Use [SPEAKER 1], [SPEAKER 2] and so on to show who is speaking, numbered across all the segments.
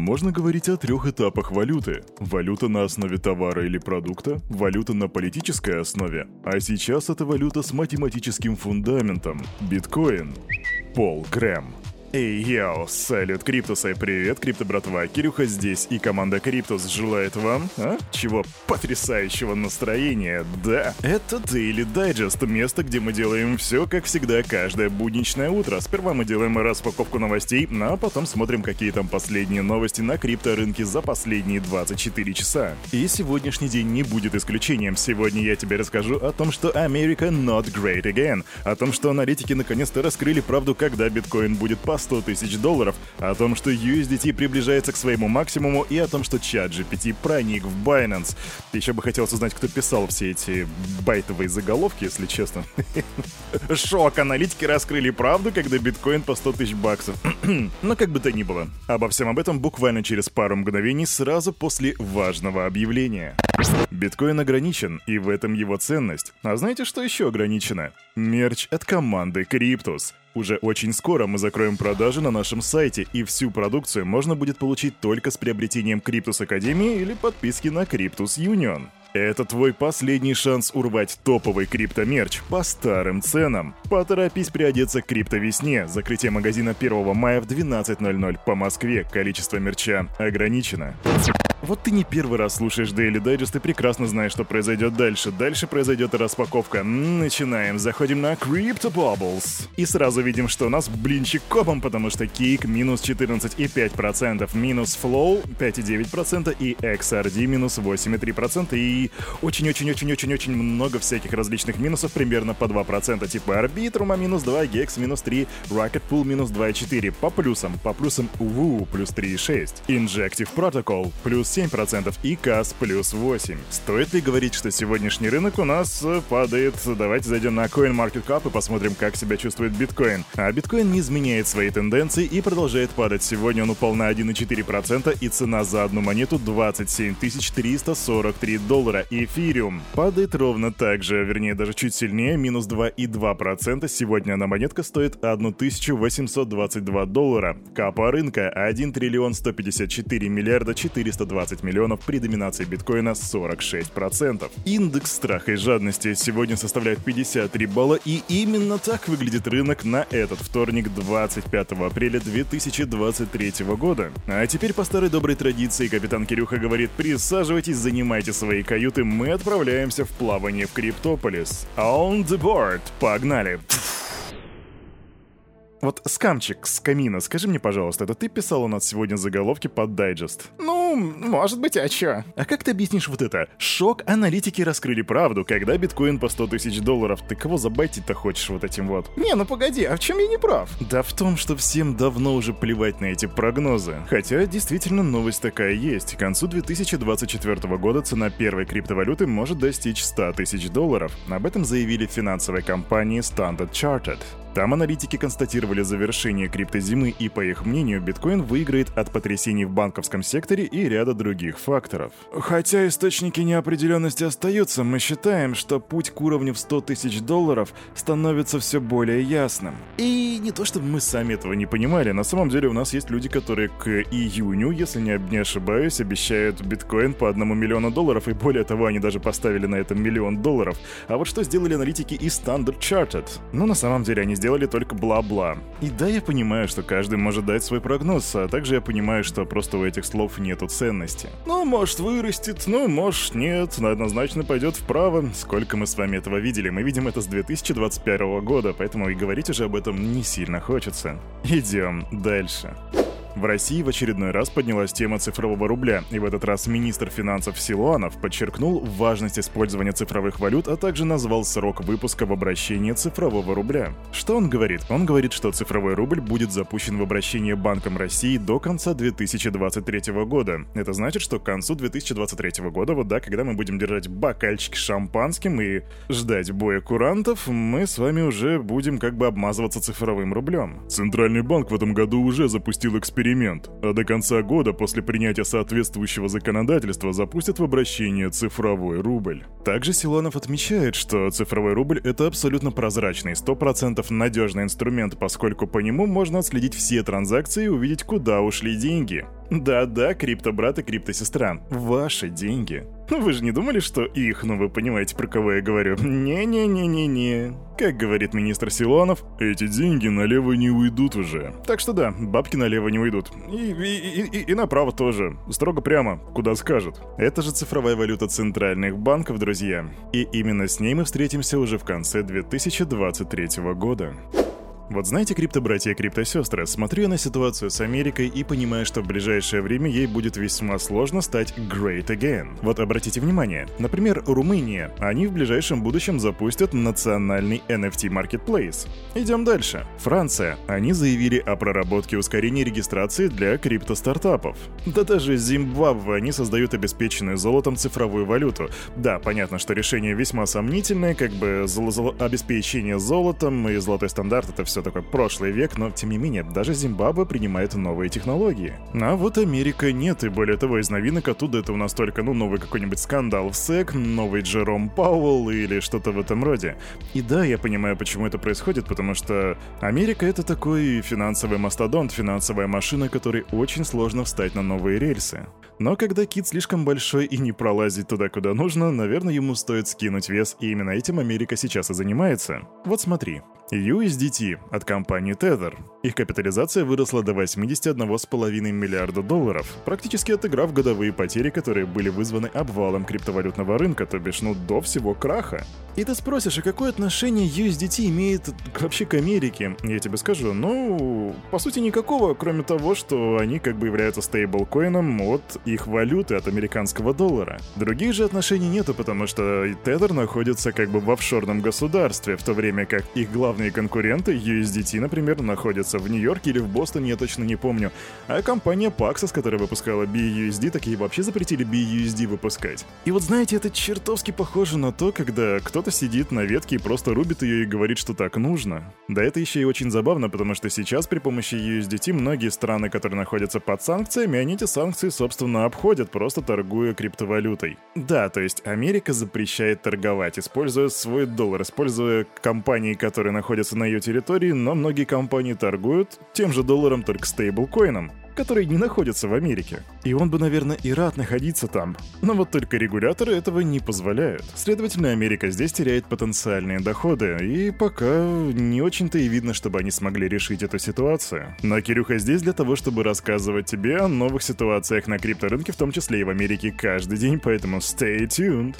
[SPEAKER 1] Можно говорить о трех этапах валюты. Валюта на основе товара или продукта, валюта на политической основе, а сейчас это валюта с математическим фундаментом – биткоин. Пол Грэм. Эй, йоу, салют, Криптуса, привет, Крипто братва, Кирюха здесь, и команда Криптус желает вам, а, чего потрясающего настроения, да? Это Daily Digest, место, где мы делаем все, как всегда, каждое будничное утро. Сперва мы делаем распаковку новостей, а потом смотрим, какие там последние новости на крипторынке за последние 24 часа. И сегодняшний день не будет исключением. Сегодня я тебе расскажу о том, что America not great again, о том, что аналитики наконец-то раскрыли правду, когда биткоин будет по 100 тысяч долларов, о том, что USDT приближается к своему максимуму и о том, что ChatGPT проник в Binance. Еще бы хотелось узнать, кто писал все эти байтовые заголовки, если честно. Шок, аналитики раскрыли правду, когда биткоин по 100 тысяч баксов. Но как бы то ни было. Обо всем об этом буквально через пару мгновений сразу после важного объявления. Биткоин ограничен, и в этом его ценность. А знаете, что еще ограничено? Мерч от команды Криптус. Уже очень скоро мы закроем продажи на нашем сайте, и всю продукцию можно будет получить только с приобретением Криптус Академии или подписки на Криптус Union. Это твой последний шанс урвать топовый криптомерч по старым ценам. Поторопись приодеться к криптовесне. Закрытие магазина 1 мая в 12.00 по Москве. Количество мерча ограничено. Вот ты не первый раз слушаешь Daily Digest и прекрасно знаешь, что произойдет дальше. Дальше произойдет распаковка. Начинаем. Заходим на Crypto Bubbles. И сразу видим, что у нас блинчик копом, потому что Кик минус 14,5%, минус Flow 5,9% и XRD минус 8,3% и очень-очень-очень-очень-очень много всяких различных минусов, примерно по 2%, типа Arbitrum минус 2, Gex минус 3, Rocket Pool минус 2,4. По плюсам, по плюсам UVU плюс 3,6, Injective Protocol плюс 7% и КАС плюс 8. Стоит ли говорить, что сегодняшний рынок у нас э, падает? Давайте зайдем на CoinMarketCap и посмотрим, как себя чувствует биткоин. А биткоин не изменяет свои тенденции и продолжает падать. Сегодня он упал на 1,4% и цена за одну монету 27 343 доллара. Эфириум падает ровно так же, вернее даже чуть сильнее, минус 2,2%. Сегодня она монетка стоит 1822 доллара. Капа рынка 1 триллион 154 миллиарда 420 20 миллионов при доминации биткоина 46%. Индекс страха и жадности сегодня составляет 53 балла, и именно так выглядит рынок на этот вторник, 25 апреля 2023 года. А теперь по старой доброй традиции капитан Кирюха говорит «Присаживайтесь, занимайте свои каюты, мы отправляемся в плавание в Криптополис». On the board! Погнали! Вот скамчик с камина, скажи мне, пожалуйста, это ты писал у нас сегодня заголовки под дайджест?
[SPEAKER 2] Ну, может быть, а чё?
[SPEAKER 1] А как ты объяснишь вот это? Шок, аналитики раскрыли правду, когда биткоин по 100 тысяч долларов. Ты кого забайтить-то хочешь вот этим вот?
[SPEAKER 2] Не, ну погоди, а в чем я не прав?
[SPEAKER 1] Да в том, что всем давно уже плевать на эти прогнозы. Хотя, действительно, новость такая есть. К концу 2024 года цена первой криптовалюты может достичь 100 тысяч долларов. Об этом заявили финансовые компании Standard Chartered. Там аналитики констатировали завершение криптозимы и, по их мнению, биткоин выиграет от потрясений в банковском секторе и ряда других факторов. Хотя источники неопределенности остаются, мы считаем, что путь к уровню в 100 тысяч долларов становится все более ясным. И не то чтобы мы сами этого не понимали, на самом деле у нас есть люди, которые к июню, если не, не ошибаюсь, обещают биткоин по одному миллиону долларов, и более того, они даже поставили на этом миллион долларов. А вот что сделали аналитики из Standard Chartered? Ну, на самом деле, они сделали только бла-бла. И да, я понимаю, что каждый может дать свой прогноз, а также я понимаю, что просто у этих слов нету ценности. Ну, может вырастет, ну, может нет, но однозначно пойдет вправо. Сколько мы с вами этого видели? Мы видим это с 2021 года, поэтому и говорить уже об этом не сильно хочется. Идем дальше. В России в очередной раз поднялась тема цифрового рубля, и в этот раз министр финансов Силуанов подчеркнул важность использования цифровых валют, а также назвал срок выпуска в обращение цифрового рубля. Что он говорит? Он говорит, что цифровой рубль будет запущен в обращение Банком России до конца 2023 года. Это значит, что к концу 2023 года, вот да, когда мы будем держать бокальчики шампанским и ждать боя курантов, мы с вами уже будем как бы обмазываться цифровым рублем. Центральный банк в этом году уже запустил эксперимент эксперимент, а до конца года после принятия соответствующего законодательства запустят в обращение цифровой рубль. Также Силанов отмечает, что цифровой рубль — это абсолютно прозрачный, 100% надежный инструмент, поскольку по нему можно отследить все транзакции и увидеть, куда ушли деньги. Да-да, крипто-брат и крипто-сестра. Ваши деньги. Ну вы же не думали, что их, ну вы понимаете, про кого я говорю? Не-не-не-не-не. Как говорит министр Силуанов, эти деньги налево не уйдут уже. Так что да, бабки налево не уйдут. И, и, и, и, направо тоже. Строго прямо, куда скажет. Это же цифровая валюта центральных банков, друзья. И именно с ней мы встретимся уже в конце 2023 года. Вот знаете, крипто-братья и крипто-сестры, смотрю на ситуацию с Америкой и понимаю, что в ближайшее время ей будет весьма сложно стать great again. Вот обратите внимание, например, Румыния, они в ближайшем будущем запустят национальный NFT Marketplace. Идем дальше. Франция, они заявили о проработке ускорения регистрации для крипто-стартапов. Да даже Зимбабве они создают обеспеченную золотом цифровую валюту. Да, понятно, что решение весьма сомнительное, как бы золо обеспечение золотом и золотой стандарт это все все такое прошлый век, но тем не менее, даже Зимбабве принимает новые технологии. А вот Америка нет, и более того, из новинок оттуда это у нас только, ну, новый какой-нибудь скандал в СЭК, новый Джером Пауэлл или что-то в этом роде. И да, я понимаю, почему это происходит, потому что Америка это такой финансовый мастодонт, финансовая машина, которой очень сложно встать на новые рельсы. Но когда кит слишком большой и не пролазит туда, куда нужно, наверное, ему стоит скинуть вес, и именно этим Америка сейчас и занимается. Вот смотри. USDT от компании Tether. Их капитализация выросла до 81,5 миллиарда долларов, практически отыграв годовые потери, которые были вызваны обвалом криптовалютного рынка, то бишь, ну, до всего краха. И ты спросишь, а какое отношение USDT имеет вообще к Америке? Я тебе скажу, ну, по сути никакого, кроме того, что они как бы являются стейблкоином от их валюты, от американского доллара. Других же отношений нету, потому что Tether находится как бы в офшорном государстве, в то время как их главные конкуренты, USDT, например, находятся в Нью-Йорке или в Бостоне, я точно не помню. А компания Paxos, которая выпускала BUSD, такие вообще запретили BUSD выпускать. И вот знаете, это чертовски похоже на то, когда кто кто-то сидит на ветке и просто рубит ее и говорит, что так нужно. Да это еще и очень забавно, потому что сейчас при помощи USDT многие страны, которые находятся под санкциями, они эти санкции, собственно, обходят, просто торгуя криптовалютой. Да, то есть Америка запрещает торговать, используя свой доллар, используя компании, которые находятся на ее территории, но многие компании торгуют тем же долларом, только стейблкоином который не находится в Америке. И он бы, наверное, и рад находиться там. Но вот только регуляторы этого не позволяют. Следовательно, Америка здесь теряет потенциальные доходы, и пока не очень-то и видно, чтобы они смогли решить эту ситуацию. Но Кирюха здесь для того, чтобы рассказывать тебе о новых ситуациях на крипторынке, в том числе и в Америке каждый день, поэтому stay tuned.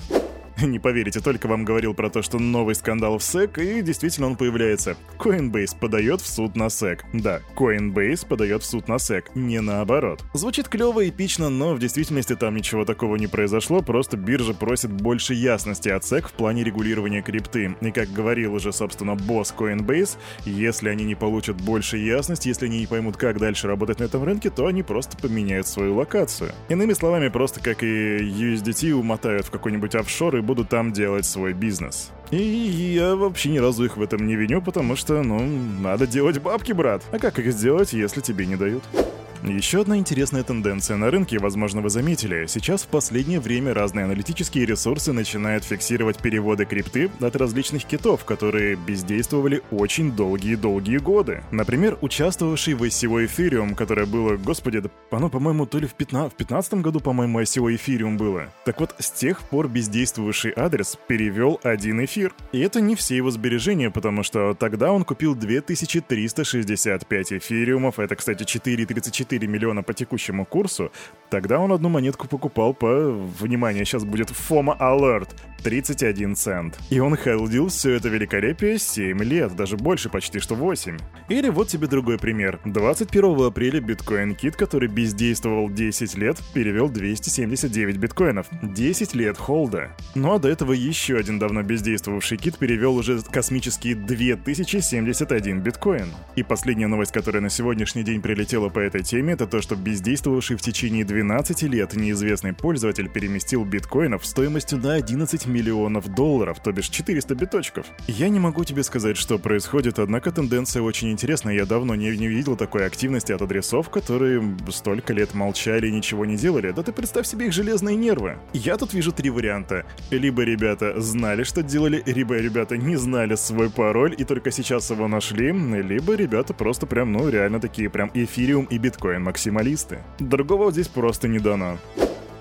[SPEAKER 1] Не поверите, только вам говорил про то, что новый скандал в SEC, и действительно он появляется. Coinbase подает в суд на SEC. Да, Coinbase подает в суд на SEC, не наоборот. Звучит клево, эпично, но в действительности там ничего такого не произошло, просто биржа просит больше ясности от SEC в плане регулирования крипты. И как говорил уже, собственно, босс Coinbase, если они не получат больше ясности, если они не поймут, как дальше работать на этом рынке, то они просто поменяют свою локацию. Иными словами, просто как и USDT умотают в какой-нибудь офшор и буду там делать свой бизнес. И я вообще ни разу их в этом не виню, потому что, ну, надо делать бабки, брат. А как их сделать, если тебе не дают? Еще одна интересная тенденция на рынке, возможно, вы заметили. Сейчас в последнее время разные аналитические ресурсы начинают фиксировать переводы крипты от различных китов, которые бездействовали очень долгие-долгие годы. Например, участвовавший в ICO Ethereum, которое было, господи, да оно, по-моему, то ли в 15, в 15 году, по-моему, ICO Ethereum было. Так вот, с тех пор бездействовавший адрес перевел один эфир. И это не все его сбережения, потому что тогда он купил 2365 эфириумов, это, кстати, 4,34 4 миллиона по текущему курсу, тогда он одну монетку покупал по, внимание, сейчас будет FOMO Alert, 31 цент. И он хелдил все это великолепие 7 лет, даже больше почти что 8. Или вот тебе другой пример. 21 апреля биткоин кит, который бездействовал 10 лет, перевел 279 биткоинов. 10 лет холда. Ну а до этого еще один давно бездействовавший кит перевел уже космические 2071 биткоин. И последняя новость, которая на сегодняшний день прилетела по этой теме, это то, что бездействовавший в течение 12 лет неизвестный пользователь переместил биткоинов стоимостью на 11 миллионов долларов, то бишь 400 биточков. Я не могу тебе сказать, что происходит, однако тенденция очень интересная. Я давно не, не видел такой активности от адресов, которые столько лет молчали и ничего не делали. Да ты представь себе их железные нервы. Я тут вижу три варианта. Либо ребята знали, что делали, либо ребята не знали свой пароль и только сейчас его нашли, либо ребята просто прям, ну, реально такие прям эфириум и биткоин максималисты. Другого здесь просто не дано.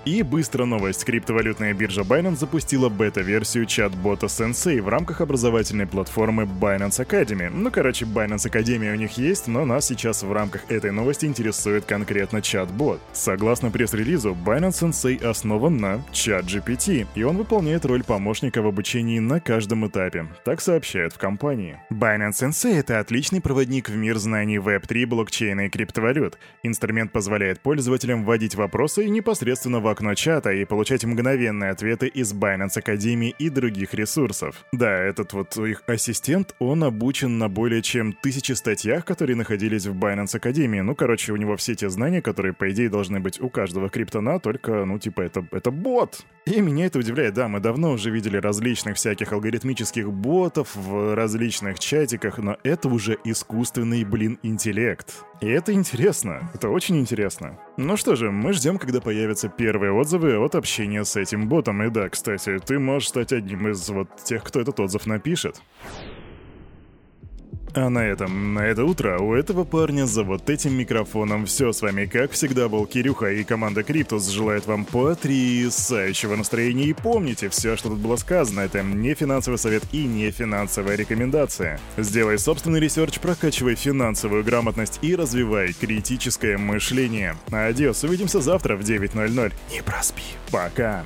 [SPEAKER 1] И быстро новость. Криптовалютная биржа Binance запустила бета-версию чат-бота Sensei в рамках образовательной платформы Binance Academy. Ну, короче, Binance Academy у них есть, но нас сейчас в рамках этой новости интересует конкретно чат-бот. Согласно пресс-релизу, Binance Sensei основан на чат-GPT, и он выполняет роль помощника в обучении на каждом этапе. Так сообщают в компании. Binance Sensei — это отличный проводник в мир знаний Web3, блокчейна и криптовалют. Инструмент позволяет пользователям вводить вопросы и непосредственно в окно чата и получать мгновенные ответы из Binance Academy и других ресурсов. Да, этот вот их ассистент, он обучен на более чем тысячи статьях, которые находились в Binance Academy. Ну, короче, у него все те знания, которые, по идее, должны быть у каждого криптона, только, ну, типа, это, это бот. И меня это удивляет, да, мы давно уже видели различных всяких алгоритмических ботов в различных чатиках, но это уже искусственный, блин, интеллект. И это интересно, это очень интересно. Ну что же, мы ждем, когда появятся первые отзывы от общения с этим ботом. И да, кстати, ты можешь стать одним из вот тех, кто этот отзыв напишет. А на этом, на это утро у этого парня за вот этим микрофоном все. С вами, как всегда, был Кирюха и команда Криптус желает вам потрясающего настроения. И помните, все, что тут было сказано, это не финансовый совет и не финансовая рекомендация. Сделай собственный research, прокачивай финансовую грамотность и развивай критическое мышление. Adiós, увидимся завтра в 9.00. Не проспи. Пока.